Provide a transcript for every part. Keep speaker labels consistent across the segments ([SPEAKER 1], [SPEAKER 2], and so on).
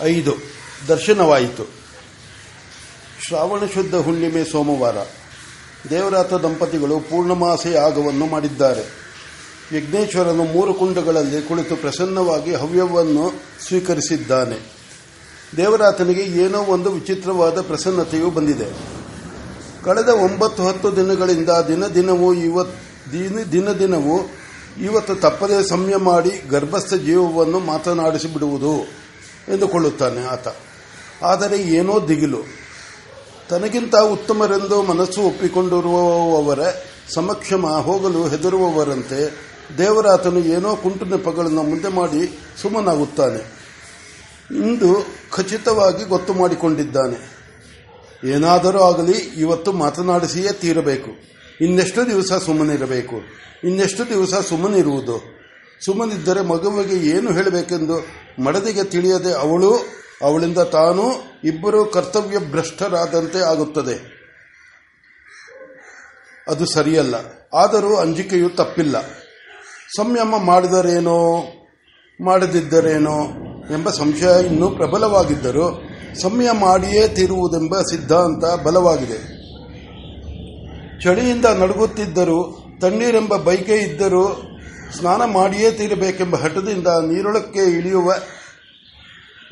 [SPEAKER 1] ಐದು. ದರ್ಶನವಾಯಿತು. ಶ್ರಾವಣ ಶುದ್ಧ ಹುಣ್ಣಿಮೆ ಸೋಮವಾರ. ದೇವರಾತ ದಂಪತಿಗಳು ಪೂರ್ಣಮಾಸ ಯಾಗವನ್ನು ಮಾಡಿದ್ದಾರೆ. ಯಜ್ಞೇಶ್ವರನು ಮೂರು ಕುಂಡಗಳಲ್ಲಿ ಕುಳಿತು ಪ್ರಸನ್ನವಾಗಿ ಹವ್ಯವನ್ನು ಸ್ವೀಕರಿಸಿದ್ದಾನೆ. ದೇವರಾತನಿಗೆ ಏನೋ ಒಂದು ವಿಚಿತ್ರವಾದ ಪ್ರಸನ್ನತೆಯು ಬಂದಿದೆ. ಕಳೆದ ಒಂಬತ್ತು ಹತ್ತು ದಿನಗಳಿಂದ ದಿನ ದಿನವೂ ಇವತ್ತು ದಿನ ದಿನ ದಿನವೂ ಇವತ್ತು ತಪ್ಪದೇ ಸಂಯ ಮಾಡಿ ಗರ್ಭಸ್ಥ ಜೀವವನ್ನು ಮಾತನಾಡಿಸಿ ಬಿಡುವುದು ಎಂದುಕೊಳ್ಳುತ್ತಾನೆ ಆತ. ಆದರೆ ಏನೋ ದಿಗಿಲು. ತನಗಿಂತ ಉತ್ತಮರೆಂದು ಮನಸ್ಸು ಒಪ್ಪಿಕೊಂಡಿರುವವರ ಸಮಕ್ಷಮ ಹೋಗಲು ಹೆದರುವವರಂತೆ ದೇವರಾತನು ಏನೋ ಕುಂಟು ನೆಪಗಳನ್ನು ಮುಂದೆ ಮಾಡಿ ಸುಮ್ಮನಾಗುತ್ತಾನೆ. ಇಂದು ಖಚಿತವಾಗಿ ಗೊತ್ತು ಮಾಡಿಕೊಂಡಿದ್ದಾನೆ. ಏನಾದರೂ ಆಗಲಿ ಇವತ್ತು ಮಾತನಾಡಿಸಿಯೇ ತೀರಬೇಕು. ಇನ್ನೆಷ್ಟು ದಿವಸ ಸುಮ್ಮನಿರಬೇಕು. ಇನ್ನೆಷ್ಟು ದಿವಸ ಸುಮ್ಮನಿರುವುದು. ಸುಮ್ಮನಿದ್ದರೆ ಮಗುವಿಗೆ ಏನು ಹೇಳಬೇಕೆಂದು ಮಡದಿಗೆ ತಿಳಿಯದೆ ಅವಳು, ಅವಳಿಂದ ತಾನು ಇಬ್ಬರು ಕರ್ತವ್ಯ ಭ್ರಷ್ಟರಾದಂತೆ ಆಗುತ್ತದೆ. ಅದು ಸರಿಯಲ್ಲ. ಆದರೂ ಅಂಜಿಕೆಯು ತಪ್ಪಿಲ್ಲ. ಸಂಯಮ ಮಾಡಿದರೇನೋ, ಮಾಡದಿದ್ದರೇನೋ ಎಂಬ ಸಂಶಯ ಇನ್ನೂ ಪ್ರಬಲವಾಗಿದ್ದರೂ ಸಮಯ ಮಾಡಿಯೇ ತೀರುವುದೆಂಬ ಸಿದ್ಧಾಂತ ಬಲವಾಗಿದೆ. ಚಳಿಯಿಂದ ನಡುಗುತ್ತಿದ್ದರೂ, ತಣ್ಣೀರೆಂಬ ಬೈಕೆ ಇದ್ದರೂ ಸ್ನಾನ ಮಾಡಿಯೇ ತೀರಬೇಕೆಂಬ ಹಠದಿಂದ ನೀರೊಳಕ್ಕೆ ಇಳಿಯುವ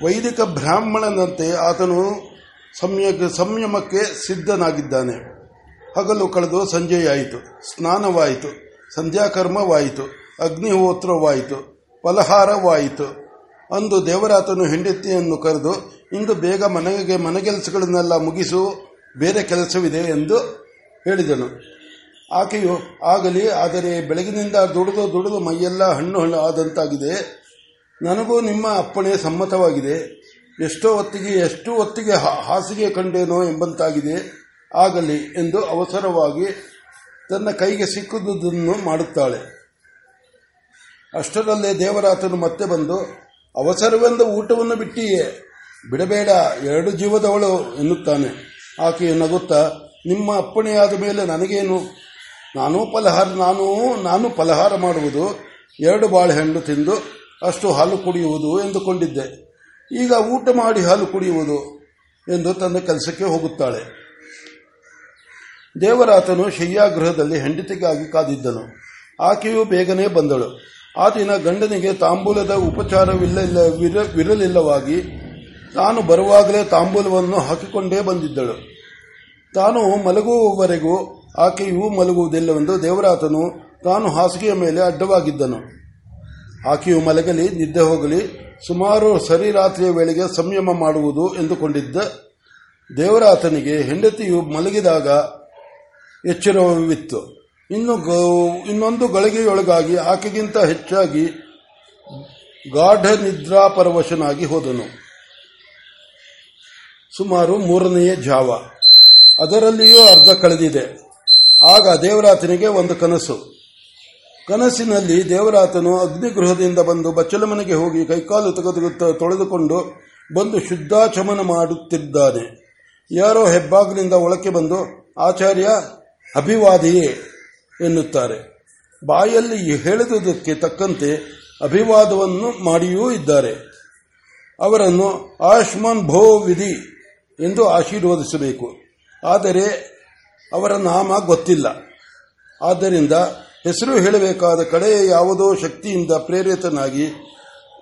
[SPEAKER 1] ವೈದಿಕ ಬ್ರಾಹ್ಮಣನಂತೆ ಆತನು ಸಂಯಮಕ್ಕೆ ಸಿದ್ಧನಾಗಿದ್ದಾನೆ. ಹಗಲು ಕಳೆದು ಸಂಜೆಯಾಯಿತು. ಸ್ನಾನವಾಯಿತು. ಸಂಧ್ಯಾಕರ್ಮವಾಯಿತು. ಅಗ್ನಿಹೋತ್ರವಾಯಿತು. ಫಲಹಾರವಾಯಿತು. ಅಂದು ದೇವರಾತನು ಹೆಂಡತಿಯನ್ನು ಕರೆದು, ಇಂದು ಬೇಗ ಮನೆಗೆ ಮನೆಗೆಲಸಗಳನ್ನೆಲ್ಲ ಮುಗಿಸು. ಬೇರೆ ಕೆಲಸವಿದೆ ಎಂದು ಹೇಳಿದನು. ಆಕೆಯು ಆಗಲಿ, ಆದರೆ ಬೆಳಗಿನಿಂದ ದುಡಿದು ದುಡಿದು ಮೈಯೆಲ್ಲ ಹಣ್ಣು ಹಣ್ಣು ಆದಂತಾಗಿದೆ. ನನಗೂ ನಿಮ್ಮ ಅಪ್ಪಣೆ ಸಮ್ಮತವಾಗಿದೆ. ಎಷ್ಟೋ ಹೊತ್ತಿಗೆ, ಎಷ್ಟು ಹೊತ್ತಿಗೆ ಹಾಸಿಗೆ ಕಂಡೇನೋ ಎಂಬಂತಾಗಿದೆ. ಆಗಲಿ ಎಂದು ಅವಸರವಾಗಿ ತನ್ನ ಕೈಗೆ ಸಿಕ್ಕುದನ್ನು ಮಾಡುತ್ತಾಳೆ. ಅಷ್ಟರಲ್ಲೇ ದೇವರಾತನು ಮತ್ತೆ ಬಂದು, ಅವಸರವೆಂದು ಊಟವನ್ನು ಬಿಟ್ಟಿಯೇ? ಬಿಡಬೇಡ, ಎರಡು ಜೀವದವಳು ಎನ್ನುತ್ತಾನೆ. ಆಕೆಯು ನಗುತ್ತಾ, ನಿಮ್ಮ ಅಪ್ಪಣೆಯಾದ ಮೇಲೆ ನನಗೇನು ನಾನು ಫಲಹಾರ, ನಾನು ನಾನು ಫಲಹಾರ ಮಾಡುವುದು, ಎರಡು ಬಾಳೆಹಣ್ಣು ತಿಂದು ಅಷ್ಟು ಹಾಲು ಕುಡಿಯುವುದು ಎಂದುಕೊಂಡಿದ್ದೆ. ಈಗ ಊಟ ಮಾಡಿ ಹಾಲು ಕುಡಿಯುವುದು ಎಂದು ತನ್ನ ಕೆಲಸಕ್ಕೆ ಹೋಗುತ್ತಾಳೆ. ದೇವರಾತನು ಶಯ್ಯಾಗೃಹದಲ್ಲಿ ಹೆಂಡತಿಗಾಗಿ ಕಾದಿದ್ದನು. ಆಕೆಯು ಬೇಗನೆ ಬಂದಳು. ಆ ದಿನ ಗಂಡನಿಗೆ ತಾಂಬೂಲದ ಉಪಚಾರವಿರಲಿಲ್ಲವಾಗಿ ತಾನು ಬರುವಾಗಲೇ ತಾಂಬೂಲವನ್ನು ಹಾಕಿಕೊಂಡೇ ಬಂದಿದ್ದಳು. ತಾನು ಮಲಗುವವರೆಗೂ ಆಕೆಯೂ ಮಲಗುವುದಿಲ್ಲವೆಂದು ದೇವರಾತನು ತಾನು ಹಾಸಿಗೆಯ ಮೇಲೆ ಅಡ್ಡವಾಗಿದ್ದನು. ಆಕೆಯು ಮಲಗಲಿ, ನಿದ್ದೆ ಹೋಗಲಿ, ಸುಮಾರು ಸರಿ ರಾತ್ರಿಯ ವೇಳೆಗೆ ಸಂಯಮ ಮಾಡುವುದು ಎಂದುಕೊಂಡಿದ್ದ ದೇವರಾತನಿಗೆ ಹೆಂಡತಿಯು ಮಲಗಿದಾಗ ಎಚ್ಚರವಿತ್ತು. ಇನ್ನು ಇನ್ನೊಂದು ಗಳಿಗೆಯೊಳಗಾಗಿ ಆಕೆಗಿಂತ ಹೆಚ್ಚಾಗಿ ಗಾಢ ನಿದ್ರಾಪರವಶನಾಗಿ ಹೋದನು. ಸುಮಾರು ಮೂರನೆಯ ಜಾವ. ಅದರಲ್ಲಿಯೂ ಅರ್ಧ ಕಳೆದಿದೆ. ಆಗ ದೇವರಾತನಿಗೆ ಒಂದು ಕನಸು. ಕನಸಿನಲ್ಲಿ ದೇವರಾತನು ಅಗ್ನಿಗೃಹದಿಂದ ಬಂದು ಬಚ್ಚಲ ಮನೆಗೆ ಹೋಗಿ ಕೈಕಾಲು ತೆಗೆದು ತೊಳೆದುಕೊಂಡು ಬಂದು ಶುದ್ಧಾಚಮನ ಮಾಡುತ್ತಿದ್ದಾನೆ. ಯಾರೋ ಹೆಬ್ಬಾಗಿಲಿಂದ ಒಳಕ್ಕೆ ಬಂದು, ಆಚಾರ್ಯ, ಅಭಿವಾದಿಯೇ, ಎನ್ನುತ್ತಾರೆ. ಬಾಯಲ್ಲಿ ಹೇಳಿದುದಕ್ಕೆ ತಕ್ಕಂತೆ ಅಭಿವಾದವನ್ನು ಮಾಡಿಯೂ ಇದ್ದಾರೆ. ಅವರನ್ನು ಆಯುಷ್ಮಾನ್ ಭೋ ವಿಧಿ ಎಂದು ಆಶೀರ್ವದಿಸಬೇಕು. ಆದರೆ ಅವರ ನಾಮ ಗೊತ್ತಿಲ್ಲ. ಆದ್ದರಿಂದ ಹೆಸರು ಹೇಳಬೇಕಾದ ಕಡೆ ಯಾವುದೋ ಶಕ್ತಿಯಿಂದ ಪ್ರೇರಿತನಾಗಿ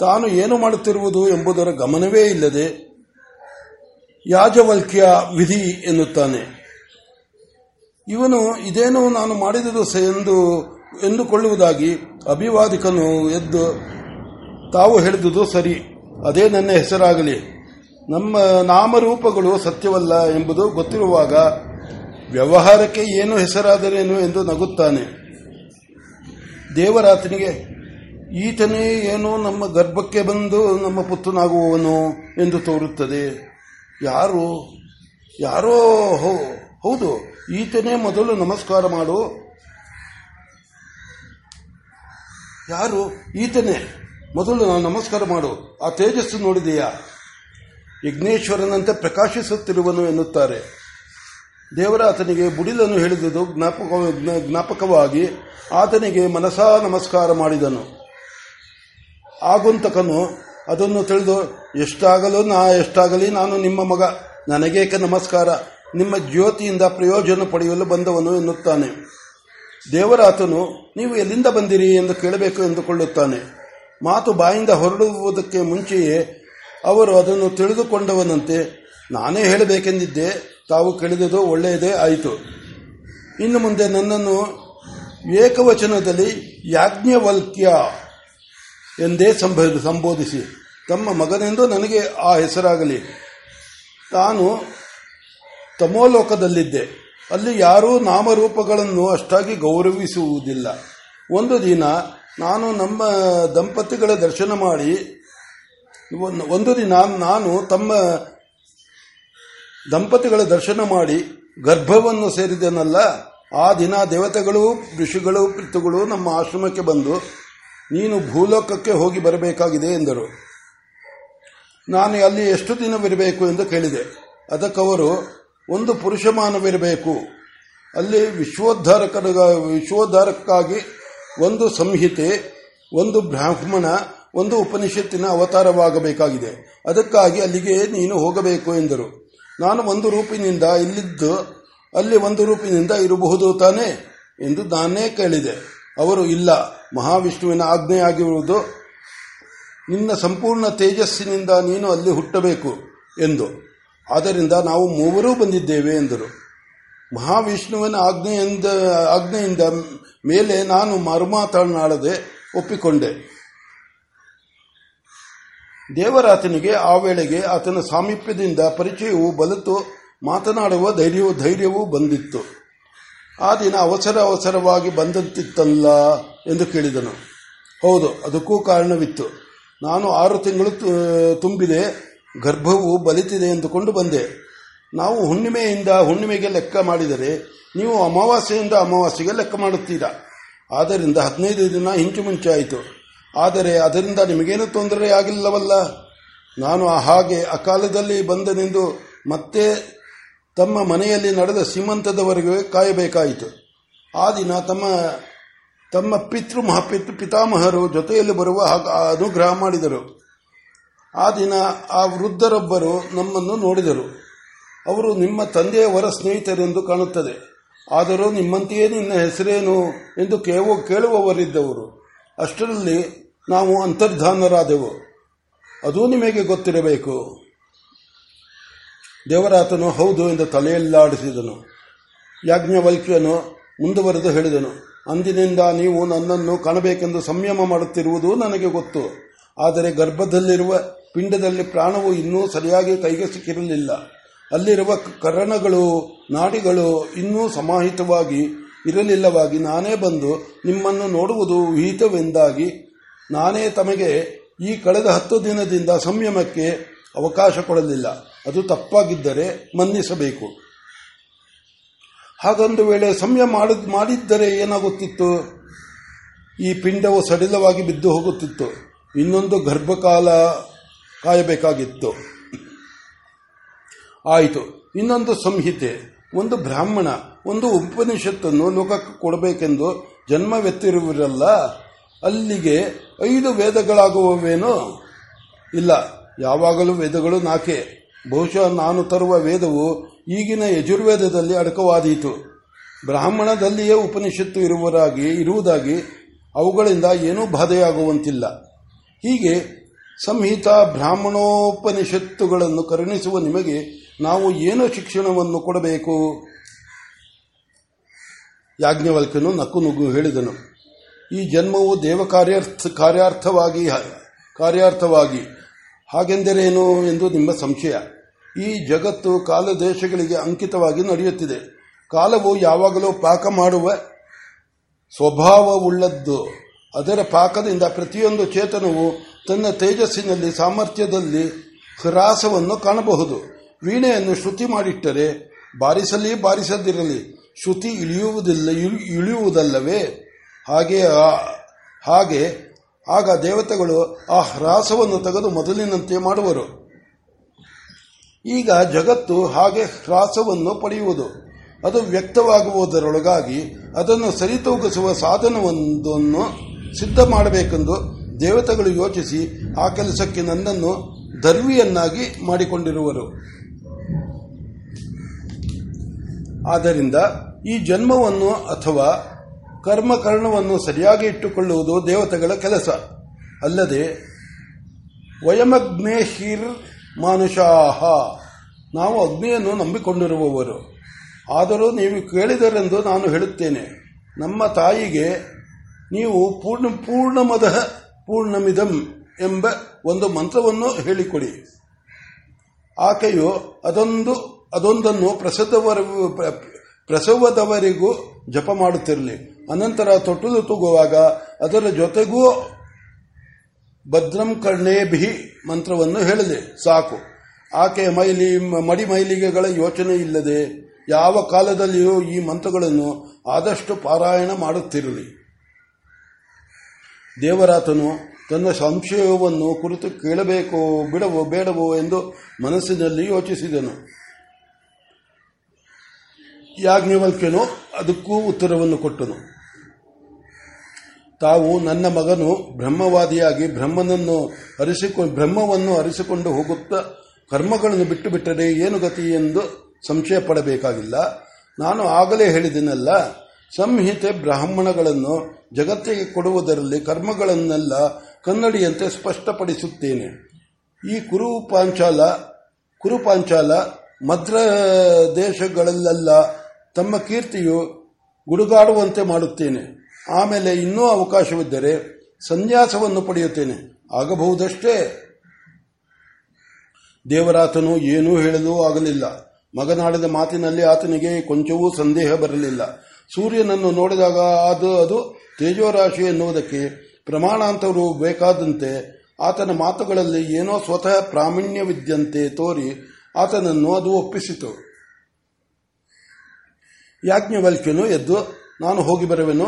[SPEAKER 1] ತಾನು ಏನು ಮಾಡುತ್ತಿರುವುದು ಎಂಬುದರ ಗಮನವೇ ಇಲ್ಲದೆ ಯಾಜವಲ್ಕ್ಯ ವಿಧಿ ಎನ್ನುತ್ತಾನೆ. ಇವನು ಇದೇನು ನಾನು ಮಾಡಿದುದು ಎಂದು ಎಂದುಕೊಳ್ಳುವುದಾಗಿ ಅಭಿವಾದಿಕನು ಎದ್ದು ತಾವು ಹೇಳಿದುದು ಸರಿ, ಅದೇ ನನ್ನ ಹೆಸರಾಗಲಿ. ನಮ್ಮ ನಾಮರೂಪಗಳು ಸತ್ಯವಲ್ಲ ಎಂಬುದು ಗೊತ್ತಿರುವಾಗ ವ್ಯವಹಾರಕ್ಕೆ ಏನು ಹೆಸರಾದರೇನು ಎಂದು ನಗುತ್ತಾನೆ. ದೇವರಾತನಿಗೆ, ಈತನೇ ಏನೋ ನಮ್ಮ ಗರ್ಭಕ್ಕೆ ಬಂದು ನಮ್ಮ ಪುತ್ರನಾಗುವವನು ಎಂದು ತೋರುತ್ತದೆ. ಯಾರು, ಯಾರೋ ಹೌದು, ಈತನೇ ಮೊದಲು ನಮಸ್ಕಾರ ಮಾಡು. ಯಾರು, ಈತನೇ ಮೊದಲು ನಾನು ನಮಸ್ಕಾರ ಮಾಡು. ಆ ತೇಜಸ್ಸು ನೋಡಿದೆಯಾ? ಯಜ್ಞೇಶ್ವರನಂತೆ ಪ್ರಕಾಶಿಸುತ್ತಿರುವನು ಎನ್ನುತ್ತಾರೆ. ದೇವರ ಆತನಿಗೆ ಬುಡಿಲನ್ನು ಹೇಳಿದುದು ಜ್ಞಾಪಕ, ಜ್ಞಾಪಕವಾಗಿ ಆತನಿಗೆ ಮನಸಾ ನಮಸ್ಕಾರ ಮಾಡಿದನು. ಆಗುಂತಕನು ಅದನ್ನು ತಿಳಿದು, ಎಷ್ಟಾಗಲೂ ನಾ ಎಷ್ಟಾಗಲಿ ನಾನು ನಿಮ್ಮ ಮಗ, ನನಗೇಕೆ ನಮಸ್ಕಾರ, ನಿಮ್ಮ ಜ್ಯೋತಿಯಿಂದ ಪ್ರಯೋಜನ ಪಡೆಯಲು ಬಂದವನು ಎನ್ನುತ್ತಾನೆ. ದೇವರಾತನು, ನೀವು ಎಲ್ಲಿಂದ ಬಂದಿರಿ ಎಂದು ಕೇಳಬೇಕು ಎಂದುಕೊಳ್ಳುತ್ತಾನೆ. ಮಾತು ಬಾಯಿಂದ ಹೊರಡುವುದಕ್ಕೆ ಮುಂಚೆಯೇ ಅವರು ಅದನ್ನು ತಿಳಿದುಕೊಂಡವನಂತೆ, ನಾನೇ ಹೇಳಬೇಕೆಂದಿದ್ದೆ ತಾವು ಕೇಳಿದುದು ಒಳ್ಳೆಯದೇ ಆಯಿತು. ಇನ್ನು ಮುಂದೆ ನನ್ನನ್ನು ಏಕವಚನದಲ್ಲಿ ಯಾಜ್ಞವಲ್ಕ್ಯ ಎಂದೇ ಸಂಬೋಧಿಸಿ. ತಮ್ಮ ಮಗನೆಂದು ನನಗೆ ಆ ಹೆಸರಾಗಲಿ. ತಾನು ತಮೋಲೋಕದಲ್ಲಿದ್ದೆ. ಅಲ್ಲಿ ಯಾರೂ ನಾಮರೂಪಗಳನ್ನು ಅಷ್ಟಾಗಿ ಗೌರವಿಸುವುದಿಲ್ಲ. ಒಂದು ದಿನ ನಾನು ನಮ್ಮ ದಂಪತಿಗಳ ದರ್ಶನ ಮಾಡಿ, ಒಂದು ದಿನ ನಾನು ತಮ್ಮ ದಂಪತಿಗಳ ದರ್ಶನ ಮಾಡಿ ಗರ್ಭವನ್ನು ಸೇರಿದೆನಲ್ಲ, ಆ ದಿನ ದೇವತೆಗಳು, ಋಷಿಗಳು, ಪಿತೃಗಳು ನಮ್ಮ ಆಶ್ರಮಕ್ಕೆ ಬಂದು, ನೀನು ಭೂಲೋಕಕ್ಕೆ ಹೋಗಿ ಬರಬೇಕಾಗಿದೆ ಎಂದರು. ನಾನು ಅಲ್ಲಿ ಎಷ್ಟು ದಿನವಿರಬೇಕು ಎಂದು ಕೇಳಿದೆ. ಅದಕ್ಕವರು, ಒಂದು ಪುರುಷಮಾನವಿರಬೇಕು. ಅಲ್ಲಿ ವಿಶ್ವೋದ್ಧಾರಕ ವಿಶ್ವೋದ್ಧಾರಕ್ಕಾಗಿ ಒಂದು ಸಂಹಿತೆ, ಒಂದು ಬ್ರಾಹ್ಮಣ, ಒಂದು ಉಪನಿಷತ್ತಿನ ಅವತಾರವಾಗಬೇಕಾಗಿದೆ. ಅದಕ್ಕಾಗಿ ಅಲ್ಲಿಗೆ ನೀನು ಹೋಗಬೇಕು ಎಂದರು. ನಾನು ಒಂದು ರೂಪಿನಿಂದ ಇಲ್ಲಿದ್ದು, ಅಲ್ಲಿ ಒಂದು ರೂಪಿನಿಂದ ಇರಬಹುದು ತಾನೇ ಎಂದು ನಾನೇ ಕೇಳಿದೆ. ಅವರು ಇಲ್ಲ, ಮಹಾವಿಷ್ಣುವಿನ ಆಜ್ಞೆಯಾಗಿರುವುದು, ನಿನ್ನ ಸಂಪೂರ್ಣ ತೇಜಸ್ಸಿನಿಂದ ನೀನು ಅಲ್ಲಿ ಹುಟ್ಟಬೇಕು ಎಂದು. ಆದ್ದರಿಂದ ನಾವು ಮೂವರೂ ಬಂದಿದ್ದೇವೆ ಎಂದರು. ಮಹಾವಿಷ್ಣುವಿನ ಆಜ್ಞೆಯಿಂದ ಆಜ್ಞೆಯಿಂದ ಮೇಲೆ ನಾನು ಮರುಮಾತನಾಡದೆ ಒಪ್ಪಿಕೊಂಡೆ. ದೇವರಾತನಿಗೆ ಆ ವೇಳೆಗೆ ಆತನ ಸಾಮೀಪ್ಯದಿಂದ ಪರಿಚಯವು ಬಲಿತು ಮಾತನಾಡುವ ಧೈರ್ಯವು ಧೈರ್ಯವೂ ಬಂದಿತ್ತು. ಆ ದಿನ ಅವಸರ ಅವಸರವಾಗಿ ಬಂದಂತಿತ್ತಲ್ಲ ಎಂದು ಕೇಳಿದನು. ಹೌದು, ಅದಕ್ಕೂ ಕಾರಣವಿತ್ತು. ನಾನು ಆರು ತಿಂಗಳು ತುಂಬಿದೆ, ಗರ್ಭವು ಬಲಿತಿದೆ ಎಂದುಕೊಂಡು ಬಂದೆ. ನಾವು ಹುಣ್ಣಿಮೆಯಿಂದ ಹುಣ್ಣಿಮೆಗೆ ಲೆಕ್ಕ ಮಾಡಿದರೆ ನೀವು ಅಮಾವಾಸ್ಯೆಯಿಂದ ಅಮಾವಾಸ್ಯೆಗೆ ಲೆಕ್ಕ ಮಾಡುತ್ತೀರಾ? ಆದ್ದರಿಂದ ಹದಿನೈದು ದಿನ ಹಿಂಚು ಮುಂಚಾಯಿತು. ಆದರೆ ಅದರಿಂದ ನಿಮಗೇನು ತೊಂದರೆಯಾಗಿಲ್ಲವಲ್ಲ? ನಾನು ಹಾಗೆ ಅಕಾಲದಲ್ಲಿ ಬಂದನೆಂದು ಮತ್ತೆ ತಮ್ಮ ಮನೆಯಲ್ಲಿ ನಡೆದ ಸೀಮಂತದವರೆಗೆ ಕಾಯಬೇಕಾಯಿತು. ಆ ದಿನ ತಮ್ಮ ತಮ್ಮ ಪಿತೃ ಮಹಾಪಿತೃ ಪಿತಾಮಹರು ಜೊತೆಯಲ್ಲಿ ಬರುವ ಅನುಗ್ರಹ ಮಾಡಿದರು. ಆ ದಿನ ಆ ವೃದ್ಧರೊಬ್ಬರು ನಮ್ಮನ್ನು ನೋಡಿದರು. ಅವರು ನಿಮ್ಮ ತಂದೆಯವರ ಸ್ನೇಹಿತರೆಂದು ಕಾಣುತ್ತದೆ. ಆದರೂ ನಿಮ್ಮಂತೆಯೇ ನಿನ್ನ ಹೆಸರೇನು ಎಂದು ಕೇಳುವವರಿದ್ದವರು. ಅಷ್ಟರಲ್ಲಿ ನಾವು ಅಂತರ್ಧಾನರಾದೆವು. ಅದೂ ನಿಮಗೆ ಗೊತ್ತಿರಬೇಕು. ದೇವರಾತನು ಹೌದು ಎಂದು ತಲೆಯಲ್ಲಾಡಿಸಿದನು. ಯಾಜ್ಞವಲ್ಕ್ಯನು ಮುಂದುವರೆದು ಹೇಳಿದನು, ಅಂದಿನಿಂದ ನೀವು ನನ್ನನ್ನು ಕಾಣಬೇಕೆಂದು ಸಂಯಮ ಮಾಡುತ್ತಿರುವುದು ನನಗೆ ಗೊತ್ತು. ಆದರೆ ಗರ್ಭದಲ್ಲಿರುವ ಪಿಂಡದಲ್ಲಿ ಪ್ರಾಣವು ಇನ್ನೂ ಸರಿಯಾಗಿ ಕೈಗೆ ಸಿಕ್ಕಿರಲಿಲ್ಲ. ಅಲ್ಲಿರುವ ಕರಣಗಳು, ನಾಡಿಗಳು ಇನ್ನೂ ಸಮಾಹಿತವಾಗಿ ಇರಲಿಲ್ಲವಾಗಿ ನಾನೇ ಬಂದು ನಿಮ್ಮನ್ನು ನೋಡುವುದು ವಿಹಿತವೆಂದಾಗಿ ನಾನೇ ತಮಗೆ ಈ ಕಳೆದ ಹತ್ತು ದಿನದಿಂದ ಸಂಯಮಕ್ಕೆ ಅವಕಾಶ ಕೊಡಲಿಲ್ಲ. ಅದು ತಪ್ಪಾಗಿದ್ದರೆ ಮನ್ನಿಸಬೇಕು. ಹಾಗೊಂದು ವೇಳೆ ಸಂಯಮ ಮಾಡಿದ್ದರೆ ಏನಾಗುತ್ತಿತ್ತು? ಈ ಪಿಂಡವು ಸಡಿಲವಾಗಿ ಬಿದ್ದು ಹೋಗುತ್ತಿತ್ತು. ಇನ್ನೊಂದು ಗರ್ಭಕಾಲ ಕಾಯಬೇಕಾಗಿತ್ತು. ಆಯಿತು. ಇನ್ನೊಂದು ಸಂಹಿತೆ. ಒಂದು ಬ್ರಾಹ್ಮಣ. ಒಂದು ಉಪನಿಷತ್ತನ್ನು ಲೋಕಕ್ಕೆ ಕೊಡಬೇಕೆಂದು ಜನ್ಮವೆತ್ತಿರುವಿರಲ್ಲ ಅಲ್ಲಿಗೆ ಐದು ವೇದಗಳಾಗುವವೇನೋ? ಇಲ್ಲ, ಯಾವಾಗಲೂ ವೇದಗಳು ನಾಕೆ? ಬಹುಶಃ ನಾನು ತರುವ ವೇದವು ಈಗಿನ ಯಜುರ್ವೇದದಲ್ಲಿ ಅಡಕವಾದೀತು. ಬ್ರಾಹ್ಮಣದಲ್ಲಿಯೇ ಉಪನಿಷತ್ತು ಇರುವರಾಗಿ, ಇರುವುದಾಗಿ ಅವುಗಳಿಂದ ಏನೂ ಬಾಧೆಯಾಗುವಂತಿಲ್ಲ. ಹೀಗೆ ಸಂಹಿತ ಬ್ರಾಹ್ಮಣೋಪನಿಷತ್ತುಗಳನ್ನು ಕರುಣಿಸುವ ನಿಮಗೆ ನಾವು ಏನು ಶಿಕ್ಷಣವನ್ನು ಕೊಡಬೇಕು? ಯಾಜ್ಞವಲ್ಕನು ನಕ್ಕು ನುಗ್ಗು ಹೇಳಿದನು. ಈ ಜನ್ಮವು ದೇವ ಕಾರ್ಯಾರ್ಥವಾಗಿ ಕಾರ್ಯಾರ್ಥವಾಗಿ ಹಾಗೆಂದರೇನು ಎಂದು ನಿಮ್ಮ ಸಂಶಯ? ಈ ಜಗತ್ತು ಕಾಲ ದೇಶಗಳಿಗೆ ಅಂಕಿತವಾಗಿ ನಡೆಯುತ್ತಿದೆ. ಕಾಲವು ಯಾವಾಗಲೂ ಪಾಕ ಮಾಡುವ ಸ್ವಭಾವವುಳ್ಳದ್ದು. ಅದರ ಪಾಕದಿಂದ ಪ್ರತಿಯೊಂದು ಚೇತನವು ತನ್ನ ತೇಜಸ್ಸಿನಲ್ಲಿ, ಸಾಮರ್ಥ್ಯದಲ್ಲಿ ಹ್ರಾಸವನ್ನು ಕಾಣಬಹುದು. ವೀಣೆಯನ್ನು ಶ್ರುತಿ ಮಾಡಿಟ್ಟರೆ ಬಾರಿಸಲಿ ಬಾರಿಸದಿರಲಿ. ಶ್ರುತಿ ಇಳಿಯುವುದಿಲ್ಲ ಇಳಿಯುವುದಲ್ಲವೇ? ಹಾಗೆ ಹಾಗೆ, ಆಗ ದೇವತೆಗಳು ಆ ಹ್ರಾಸವನ್ನು ತೆಗೆದು ಮೊದಲಿನಂತೆ ಮಾಡುವರು. ಈಗ ಜಗತ್ತು ಹಾಗೆ ಹ್ರಾಸವನ್ನು ಪಡೆಯುವುದು. ಅದು ವ್ಯಕ್ತವಾಗುವುದರೊಳಗಾಗಿ ಅದನ್ನು ಸರಿತೂಗಿಸುವ ಸಾಧನವೊಂದನ್ನು ಸಿದ್ಧ ಮಾಡಬೇಕೆಂದು ದೇವತೆಗಳು ಯೋಚಿಸಿ ಆ ಕೆಲಸಕ್ಕೆ ನನ್ನನ್ನು ದರ್ವಿಯನ್ನಾಗಿ ಮಾಡಿಕೊಂಡಿರುವರು. ಆದ್ದರಿಂದ ಈ ಜನ್ಮವನ್ನು ಅಥವಾ ಕರ್ಮಕರ್ಣವನ್ನು ಸರಿಯಾಗಿ ಇಟ್ಟುಕೊಳ್ಳುವುದು ದೇವತೆಗಳ ಕೆಲಸ. ಅಲ್ಲದೆ ವಯಮಗ್ನೇಹಿರ್ ಮಾನುಷಾಹ. ನಾವು ಅಗ್ನಿಯನ್ನು ನಂಬಿಕೊಂಡಿರುವವರು. ಆದರೂ ನೀವು ಕೇಳಿದರೆಂದು ನಾನು ಹೇಳುತ್ತೇನೆ. ನಮ್ಮ ತಾಯಿಗೆ ನೀವು ಪೂರ್ಣ, ಪೂರ್ಣಮದ ಪೂರ್ಣಮಿದಂ ಎಂಬ ಒಂದು ಮಂತ್ರವನ್ನು ಹೇಳಿಕೊಡಿ. ಆಕೆಯು ಅದೊಂದು, ಅದೊಂದನ್ನು ಪ್ರಸವದವರೆಗೂ ಪ್ರಸವದವರೆಗೂ ಜಪ ಮಾಡುತ್ತಿರಲಿ. ಅನಂತರ ತೊಟ್ಟಲು ತೂಗುವಾಗ ಅದರ ಜೊತೆಗೂ ಭದ್ರಂ ಕರ್ಣೇಭಿ ಮಂತ್ರವನ್ನು ಹೇಳಿದೆ ಸಾಕು. ಆಕೆ ಮೈಲಿ, ಮಡಿ ಮೈಲಿಗೆಗಳ ಯೋಚನೆ ಇಲ್ಲದೆ ಯಾವ ಕಾಲದಲ್ಲಿಯೂ ಈ ಮಂತ್ರಗಳನ್ನು ಆದಷ್ಟು ಪಾರಾಯಣ ಮಾಡುತ್ತಿರಲಿ. ದೇವರಾತನು ತನ್ನ ಸಂಶಯವನ್ನು ಕುರಿತು ಕೇಳಬೇಕೋ, ಬಿಡವೋ, ಬೇಡವೋ ಎಂದು ಮನಸ್ಸಿನಲ್ಲಿ ಯೋಚಿಸಿದನು. ಯಾಜ್ಞವಲ್ಕ್ಯನು ಅದಕ್ಕೂ ಉತ್ತರವನ್ನು ಕೊಟ್ಟನು. ತಾವು ನನ್ನ ಮಗನು ಬ್ರಹ್ಮವಾದಿಯಾಗಿ ಬ್ರಹ್ಮನನ್ನು ಅರಿಸಿಕೊಂಡು ಬ್ರಹ್ಮವನ್ನು ಅರಿಸಿಕೊಂಡು ಹೋಗುತ್ತಾ ಕರ್ಮಗಳನ್ನು ಬಿಟ್ಟು ಬಿಟ್ಟರೆ ಏನು ಗತಿ ಎಂದು ಸಂಶಯ ಪಡಬೇಕಾಗಿಲ್ಲ ನಾನು ಆಗಲೇ ಹೇಳಿದನಲ್ಲ, ಸಂಹಿತೆ ಬ್ರಾಹ್ಮಣಗಳನ್ನು ಜಗತ್ತಿಗೆ ಕೊಡುವುದರಲ್ಲಿ ಕರ್ಮಗಳನ್ನೆಲ್ಲ ಕನ್ನಡಿಯಂತೆ ಸ್ಪಷ್ಟಪಡಿಸುತ್ತೇನೆ. ಈ ಕುರುಪಾಂಚಾಲ ಕುರುಪಾಂಚಾಲ ಮದ್ರ ದೇಶಗಳಲ್ಲೆಲ್ಲ ತಮ್ಮ ಕೀರ್ತಿಯು ಗುಡುಗಾಡುವಂತೆ ಮಾಡುತ್ತೇನೆ. ಆಮೇಲೆ ಇನ್ನೂ ಅವಕಾಶವಿದ್ದರೆ ಸನ್ಯಾಸವನ್ನು ಪಡೆಯುತ್ತೇನೆ. ಆಗಬಹುದಷ್ಟೇ. ದೇವರಾತನು ಏನೂ ಹೇಳಲು ಆಗಲಿಲ್ಲ. ಮಗನಾಡಿದ ಮಾತಿನಲ್ಲಿ ಆತನಿಗೆ ಕೊಂಚವೂ ಸಂದೇಹ ಬರಲಿಲ್ಲ. ಸೂರ್ಯನನ್ನು ನೋಡಿದಾಗ ಅದು ಅದು ತೇಜೋರಾಶಿ ಎನ್ನುವುದಕ್ಕೆ ಪ್ರಮಾಣಾಂತರು ಬೇಕಾದಂತೆ ಆತನ ಮಾತುಗಳಲ್ಲಿ ಏನೋ ಸ್ವತಃ ಪ್ರಾಮಾಣ್ಯವಿದ್ದಂತೆ ತೋರಿ ಆತನನ್ನು ಅದು ಒಪ್ಪಿಸಿತು. ಯಾಜ್ಞವಲ್ಕ್ಯನು ಎದ್ದು, ನಾನು ಹೋಗಿ ಬರುವೆನು.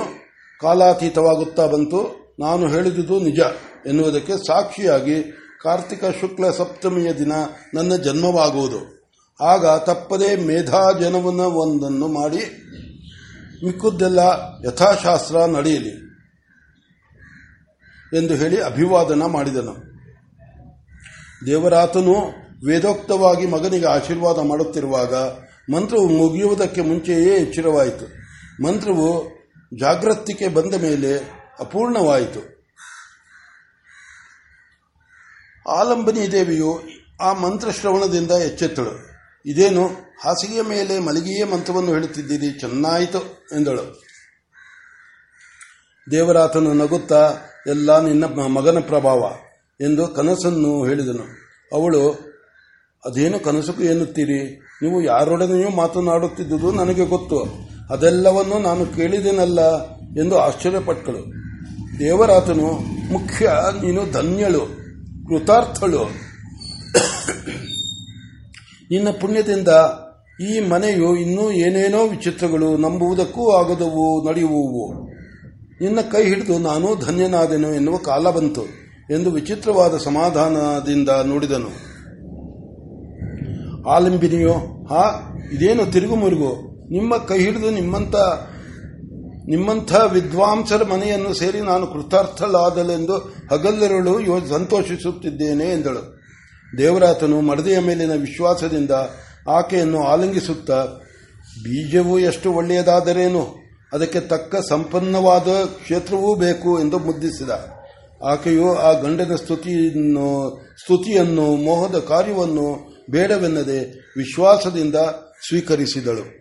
[SPEAKER 1] ಕಾಲಾತೀತವಾಗುತ್ತಾ ಬಂತು. ನಾನು ಹೇಳಿದುದು ನಿಜ ಎನ್ನುವುದಕ್ಕೆ ಸಾಕ್ಷಿಯಾಗಿ ಕಾರ್ತಿಕ ಶುಕ್ಲ ಸಪ್ತಮಿಯ ದಿನ ನನ್ನ ಜನ್ಮವಾಗುವುದು. ಆಗ ತಪ್ಪದೇ ಮೇಧಾಜನವನ ಒಂದನ್ನು ಮಾಡಿ ಮಿಕ್ಕುದ್ದೆಲ್ಲ ಯಥಾಶಾಸ್ತ್ರ ನಡೆಯಲಿ ಎಂದು ಹೇಳಿ ಅಭಿವಾದನ ಮಾಡಿದನು. ದೇವರಾತನು ವೇದೋಕ್ತವಾಗಿ ಮಗನಿಗೆ ಆಶೀರ್ವಾದ ಮಾಡುತ್ತಿರುವಾಗ ಮಂತ್ರವು ಮುಗಿಯುವುದಕ್ಕೆ ಮುಂಚೆಯೇ ಎಚ್ಚರವಾಯಿತು ಮಂತ್ರವು ಜಾಗೃತಿಗೆ ಬಂದ ಮೇಲೆ ಅಪೂರ್ಣವಾಯಿತು. ಆಲಂಬನಿ ದೇವಿಯು ಆ ಮಂತ್ರ ಶ್ರವಣದಿಂದ ಎಚ್ಚೆತ್ತಳು. ಇದೇನು, ಹಾಸಿಗೆಯ ಮೇಲೆ ಮಲಗಿಯೇ ಮಂತ್ರವನ್ನು ಹೇಳುತ್ತಿದ್ದೀರಿ, ಚೆನ್ನಾಯಿತು ಎಂದಳು. ದೇವರಾತನು ನಗುತ್ತಾ, ಎಲ್ಲ ನಿನ್ನ ಮಗನ ಪ್ರಭಾವ ಎಂದು ಕನಸನ್ನು ಹೇಳಿದನು. ಅವಳು ಅದೇನು ಕನಸು ಎನ್ನುತ್ತೀರಿ? ನೀವು ಯಾರೊಡನೆಯೂ ಮಾತನಾಡುತ್ತಿದ್ದುದು ನನಗೆ ಗೊತ್ತು. ಅದೆಲ್ಲವನ್ನು ನಾನು ಕೇಳಿದೆನಲ್ಲ ಎಂದು ಆಶ್ಚರ್ಯಪಟ್ಟಳು ದೇವರಾತನು, ಮುಖ್ಯ ನೀನು ಧನ್ಯಳು, ಕೃತಾರ್ಥಳು. ನಿನ್ನ ಪುಣ್ಯದಿಂದ ಈ ಮನೆಯು ಇನ್ನೂ ಏನೇನೋ ವಿಚಿತ್ರಗಳು ನಂಬುವುದಕ್ಕೂ ಆಗದವು, ನಡೆಯುವುವು. ನಿನ್ನ ಕೈ ಹಿಡಿದು ನಾನು ಧನ್ಯನಾದೆನು ಎನ್ನುವ ಕಾಲ ಬಂತು ಎಂದು ವಿಚಿತ್ರವಾದ ಸಮಾಧಾನದಿಂದ ನೋಡಿದನು. ಆಲಂಬಿನಿಯೋ, ಹಾ, ಇದೇನು ತಿರುಗು ಮುರುಗು ನಿಮ್ಮ ಕೈ ಹಿಡಿದು ನಿಮ್ಮಂತ, ನಿಮ್ಮಂಥ ವಿದ್ವಾಂಸರ ಮನೆಯನ್ನು ಸೇರಿ ನಾನು ಕೃತಾರ್ಥಳಾದಲೆಂದು ಯೋ ಸಂತೋಷಿಸುತ್ತಿದ್ದೇನೆ ಎಂದಳು. ದೇವರಾತನು ಮಡದೆಯ ಮೇಲಿನ ವಿಶ್ವಾಸದಿಂದ ಆಕೆಯನ್ನು ಆಲಂಗಿಸುತ್ತಾ, ಬೀಜವು ಎಷ್ಟು ಒಳ್ಳೆಯದಾದರೇನು? ಅದಕ್ಕೆ ತಕ್ಕ ಸಂಪನ್ನವಾದ ಕ್ಷೇತ್ರವೂ ಬೇಕು ಎಂದು ಮುದ್ದಿಸಿದ. ಆಕೆಯು ಆ ಗಂಡನ ಸ್ತುತಿಯನ್ನು ಸ್ತುತಿಯನ್ನು, ಮೋಹದ ಕಾರ್ಯವನ್ನು ಬೇಡವೆನ್ನದೆ ವಿಶ್ವಾಸದಿಂದ ಸ್ವೀಕರಿಸಿದಳು.